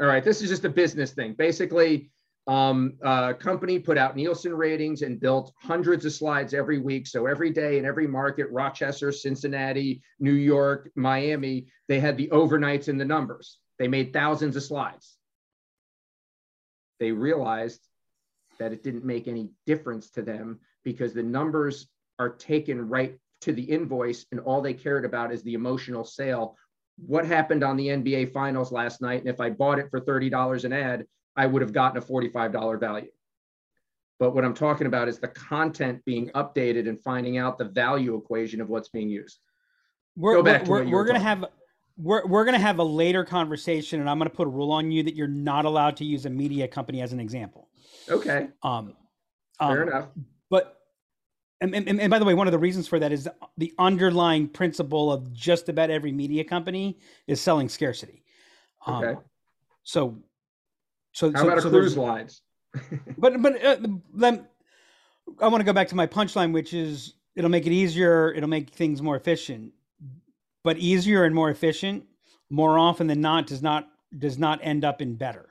All right, this is just a business thing. Basically, um, a company put out Nielsen ratings and built hundreds of slides every week. So every day in every market, Rochester, Cincinnati, New York, Miami, they had the overnights and the numbers. They made thousands of slides. They realized that it didn't make any difference to them because the numbers are taken right to the invoice and all they cared about is the emotional sale what happened on the NBA finals last night. And if I bought it for $30 an ad, I would have gotten a $45 value. But what I'm talking about is the content being updated and finding out the value equation of what's being used. We're Go back we're, to what we're were gonna have we're we're gonna have a later conversation, and I'm gonna put a rule on you that you're not allowed to use a media company as an example. Okay, Um, fair um, enough. But and, and, and by the way, one of the reasons for that is the underlying principle of just about every media company is selling scarcity. Um, Okay. So, so How so, about so cruise lines? But but uh, then I want to go back to my punchline, which is it'll make it easier. It'll make things more efficient. But easier and more efficient, more often than not, does not does not end up in better.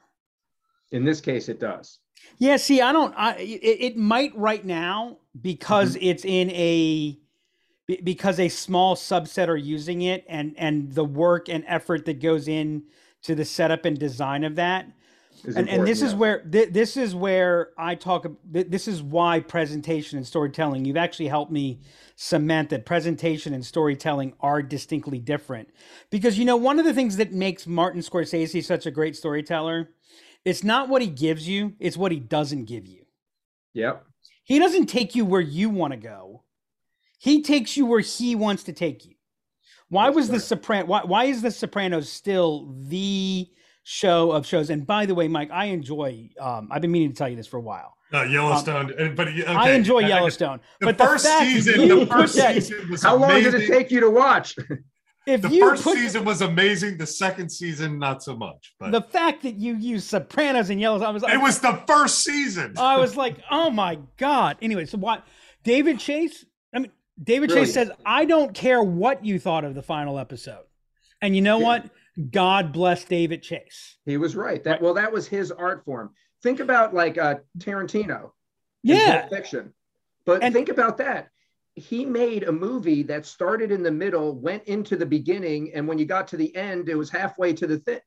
In this case, it does. Yeah, see, I don't. I it, it might right now because mm-hmm. it's in a because a small subset are using it, and and the work and effort that goes in to the setup and design of that. And, and this important, is where thi- this is where I talk. thi- This is why presentation and storytelling. You've actually helped me cement that presentation and storytelling are distinctly different. Because you know, one of the things that makes Martin Scorsese such a great storyteller, it's not what he gives you; it's what he doesn't give you. Yep. He doesn't take you where you want to go. He takes you where he wants to take you. Why That's was the right. Sopran? Why, why is the Sopranos still the show of shows? And by the way, Mike, I enjoy. Um, I've been meaning to tell you this for a while. Uh, Yellowstone, uh, but okay. I enjoy I- Yellowstone. The but first the fact season, you the first that- season was How long did it take you to watch? If The you first put season was amazing. The second season, not so much. But the fact that you use Sopranos and Yellowstone, I was, like, it was the first season. I was like, oh my god. Anyway, so what? David Chase. I mean, David Really? Chase says, I don't care what you thought of the final episode. And you know Yeah. what? God bless David Chase. He was right. That well, that was his art form. Think about like uh, Tarantino. Yeah. Fiction. But And- think about that. He made a movie that started in the middle, went into the beginning, and when you got to the end, it was halfway to the thing.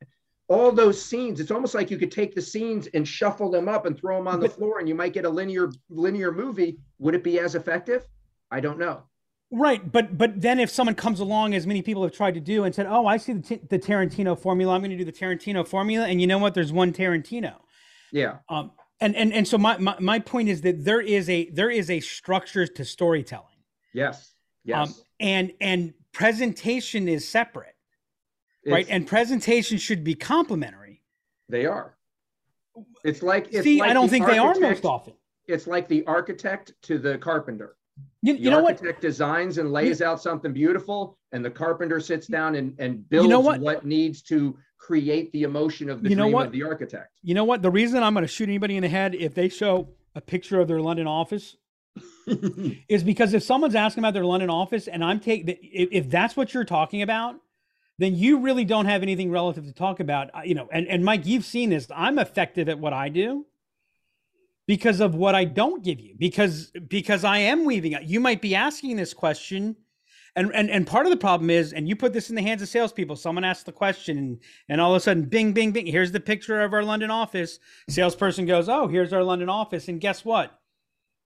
All those scenes, it's almost like you could take the scenes and shuffle them up and throw them on the But- floor, and you might get a linear linear movie. Would it be as effective? I don't know. Right, but but then if someone comes along, as many people have tried to do, and said, "Oh, I see the, t- the Tarantino formula. I'm going to do the Tarantino formula," and you know what? There's one Tarantino. Yeah, Um, And and and so my, my my point is that there is a there is a structure to storytelling. Yes. Yes. Um, and and presentation is separate, right? And presentation should be complementary. they are. It's like it's See, like I don't the think they are most often. It's like the architect to the carpenter. You, The you know what? architect designs and lays out something beautiful, and the carpenter sits down and, and builds know what? what? needs to create the emotion of the You know dream what? of the architect. You know what? The reason I'm going to shoot anybody in the head if they show a picture of their London office is because if someone's asking about their London office and I'm taking if, if that's what you're talking about, then you really don't have anything relative to talk about. Uh, You know, and, and Mike, you've seen this. I'm effective at what I do because of what I don't give you, because because I am weaving out. You might be asking this question. And, and and part of the problem is, and you put this in the hands of salespeople. Someone asks the question, and, and all of a sudden, bing, bing, bing. Here's the picture of our London office. Salesperson goes, "Oh, here's our London office," and guess what?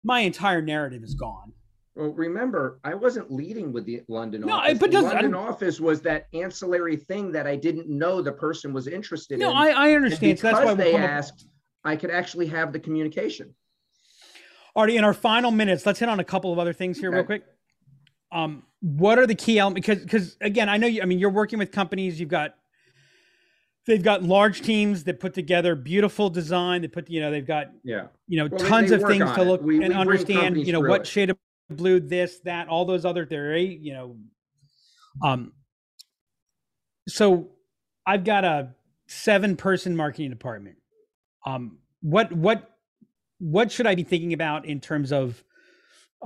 My entire narrative is gone. Well, remember, I wasn't leading with the London No, I- office. but the I London don't- office was that ancillary thing that I didn't know the person was interested No, in. I, I And understand. So that's why they come up- asked, I could actually have the communication. Artie, in our final minutes, let's hit on a couple of other things here, real quick. Um, what are the key elements? Because, because again, I know you. I mean, you're working with companies. You've got, they've got large teams that put together beautiful design. They put, you know, they've got, Yeah. you know, Well, tons of things to look We- we and bring understand. You know, what it. shade of blue, this, that, all those other. There, you know, um. So, I've got a seven-person marketing department. Um, what what what should I be thinking about in terms of?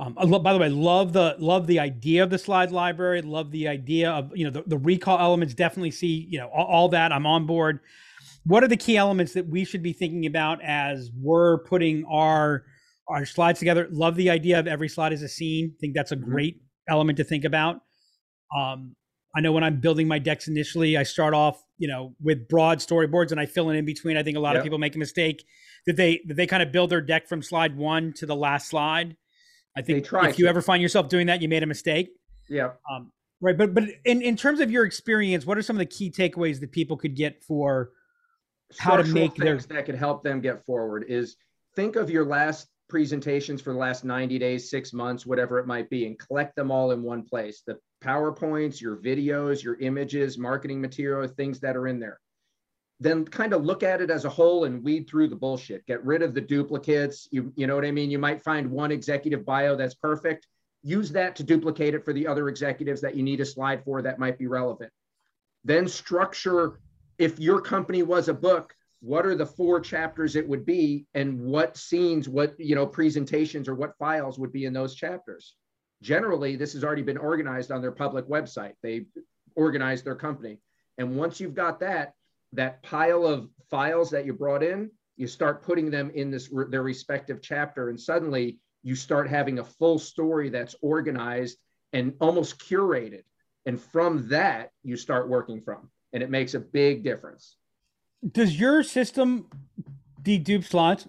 Um, by the way, love the love the idea of the slide library. Love the idea of you know the, the recall elements. Definitely see you know all, all that. I'm on board. What are the key elements that we should be thinking about as we're putting our our slides together? Love the idea of every slide is a scene. Think that's a Mhm. great element to think about. Um, I know when I'm building my decks initially, I start off you know with broad storyboards and I fill in in between. I think a lot of people make a mistake that they that they kind of build their deck from slide one to the last slide. I think if you ever find yourself doing that, you made a mistake. Yeah. Um, right. But but in, in terms of your experience, what are some of the key takeaways that people could get for How to make their- things that could help them get forward is think of your last presentations for the last 90 days, six months, whatever it might be, and collect them all in one place. The PowerPoints, your videos, your images, marketing material, things that are in there. Then kind of look at it as a whole and weed through the bullshit. Get rid of the duplicates. You, you know what I mean? You might find one executive bio that's perfect. Use that to duplicate it for the other executives that you need a slide for that might be relevant. Then structure if your company was a book, what are the four chapters it would be and what scenes, what, you know, presentations or what files would be in those chapters? Generally, this has already been organized on their public website. They organize their company. And once you've got that, that pile of files that you brought in, you start putting them in this their respective chapter and suddenly you start having a full story that's organized and almost curated. And from that, you start working from and it makes a big difference. Does your system dedupe slides?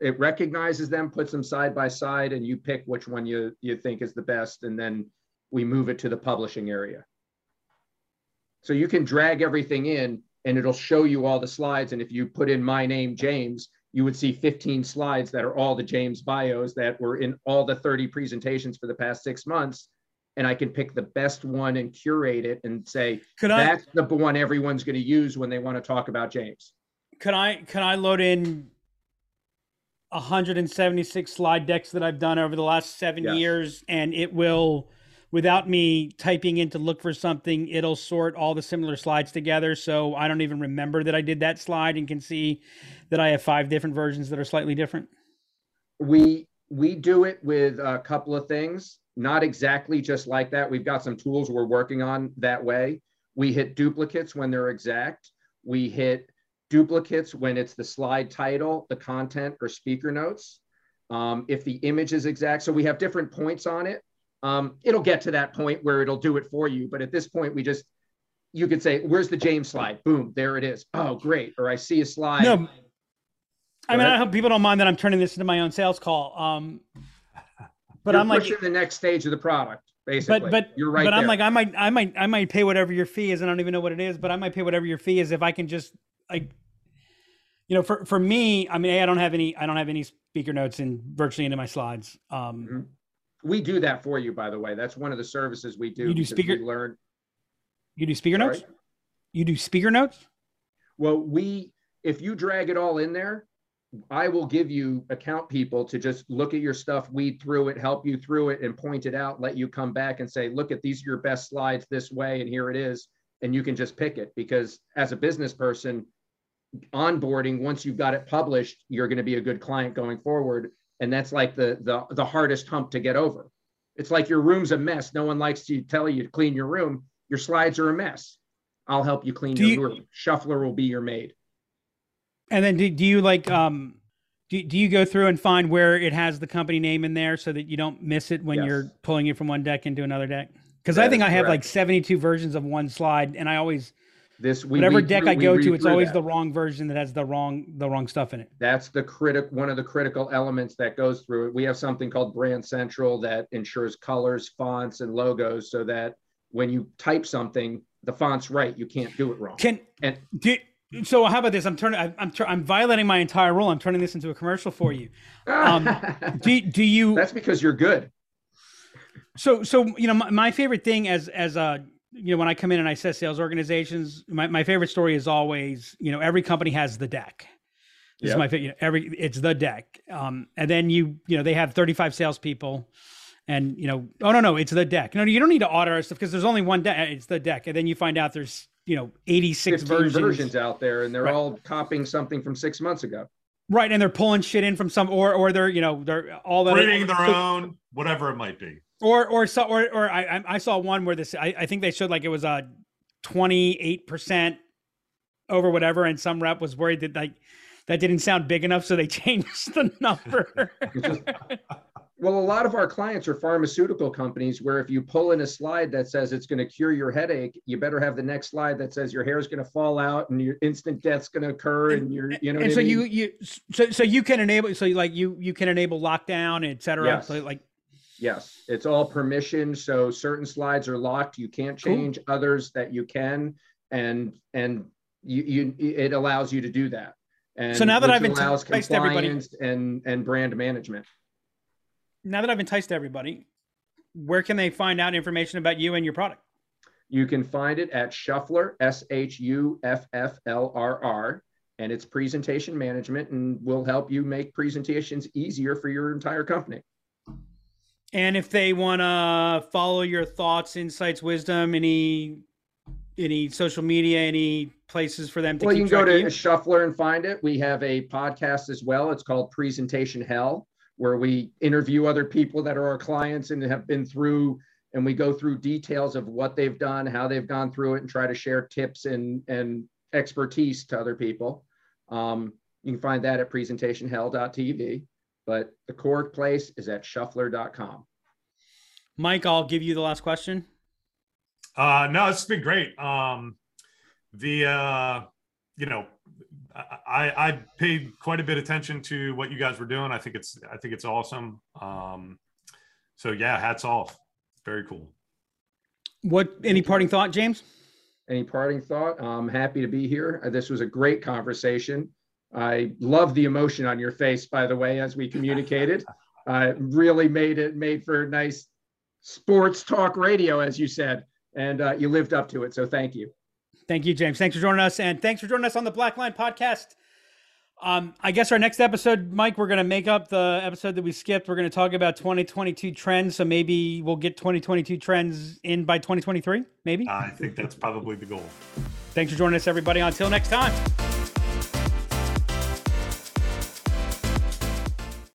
It recognizes them, puts them side by side, and you pick which one you, you think is the best, and then we move it to the publishing area. So you can drag everything in and it'll show you all the slides. And if you put in my name, James, you would see 15 slides that are all the James bios that were in all the 30 presentations for the past six months. And I can pick the best one and curate it and say, Could I that's the one everyone's going to use when they want to talk about James. Can I can I load in 176 slide decks that I've done over the last seven Yes. years, and it will, without me typing in to look for something, it'll sort all the similar slides together. So I don't even remember that I did that slide and can see that I have five different versions that are slightly different. We we do it with a couple of things, not exactly just like that. We've got some tools we're working on that way. We hit duplicates when they're exact. We hit duplicates when it's the slide title, the content, or speaker notes. Um, if the image is exact, so we have different points on it. Um, it'll get to that point where it'll do it for you. But at this point, we just you could say, "Where's the James slide?" Boom, there it is. Oh, great! Or I see a slide. No, I mean. I hope people don't mind that I'm turning this into my own sales call. Um, but You're I'm like, pushing the next stage of the product, basically. but but you're right. But I'm there. like, I might, I might, I might pay whatever your fee is, and I don't even know what it is. But I might pay whatever your fee is if I can just like you know, for for me, I mean, I don't have any, I don't have any speaker notes in virtually into my slides. Um, Mhm. We do that for you, by the way. That's one of the services we do. You do speaker- we Learn. you do speaker Sorry? notes. You do speaker notes. Well, we, if you drag it all in there, I will give you account people to just look at your stuff, weed through it, help you through it and point it out, let you come back and say, look at these are your best slides this way and here it is. And you can just pick it because as a business person, onboarding, once you've got it published, you're going to be a good client going forward. And that's like the the the hardest hump to get over. It's like your room's a mess. No one likes to tell you to clean your room. Your slides are a mess. I'll help you clean Do your you- room. Shufflrr will be your maid. And then do, do you like um do, do you go through and find where it has the company name in there so that you don't miss it when Yes. you're pulling it from one deck into another deck? Because I think I have like 72 versions of one slide, and I always This we whatever deck through- I go to, it's always that. the wrong version that has the wrong the wrong stuff in it. That's the critic one of the critical elements that goes through it. We have something called Brand Central that ensures colors, fonts, and logos so that when you type something, the font's right. You can't do it wrong. Can And- do, so how about this? I'm turning. I'm tur- I'm violating my entire rule. I'm turning this into a commercial for you. Um, Do do you? That's because you're good. So, so you know, my, my favorite thing as as a you know when I come in and I say sales organizations, my, my favorite story is always you know every company has the deck. This Yep. is my favorite. You know, every it's the deck, um, and then you you know they have 35 salespeople, and you know oh no no it's the deck. No, you don't need to audit our stuff because there's only one deck. It's the deck, and then you find out there's you know 86 versions. versions. out there, and they're Right. all copying something from six months ago. right? And they're pulling shit in from some or or they're you know they're all that Creating their so- own, whatever it might be. or or so or or I I- I saw one where this I, I think they showed like it was a twenty eight percent over whatever, and some rep was worried that like that didn't sound big enough, so they changed the number. Well, a lot of our clients are pharmaceutical companies where if you pull in a slide that says it's going to cure your headache, you better have the next slide that says your hair is going to fall out and your instant death's going to occur and you're, you know, and so I mean? you you so so you can enable so like you you can enable lockdown, et cetera. Yes. So like Yes, it's all permission. So certain slides are locked. You can't Cool. change others that you can, and and you you it allows you to do that. And So now that I've allows enticed everybody- and and brand management. Now that I've enticed everybody, where can they find out information about you and your product? You can find it at Shufflrr S H U F F L R R, and it's presentation management, and will help you make presentations easier for your entire company. And if they want to follow your thoughts, insights, wisdom, any any social media, any places for them to Well, you can go to you? Shufflrr and find it. We have a podcast as well. It's called Presentation Hell, where we interview other people that are our clients and have been through, and we go through details of what they've done, how they've gone through it, and try to share tips and and expertise to other people. Um, you can find that at presentationhell.tv, but the core place is at shufflrr.com. Mike, I'll give you the last question. Uh, no, it's been great. Um, the uh, you know, I, I I paid quite a bit of attention to what you guys were doing. I think it's I think it's awesome. Um, so yeah, hats off. Very cool. What any parting thought, James? Any parting thought? I'm happy to be here. Uh, This was a great conversation. I love the emotion on your face, by the way, as we communicated. Uh, really made it made for nice sports talk radio, as you said, and uh, you lived up to it. So thank you. Thank you, James. Thanks for joining us, and thanks for joining us on the Black Line Podcast. Um, I guess our next episode, Mike, we're going to make up the episode that we skipped. We're going to talk about 2022 trends. So maybe we'll get 2022 trends in by 2023. Maybe. I think that's probably the goal. Thanks for joining us, everybody. Until next time.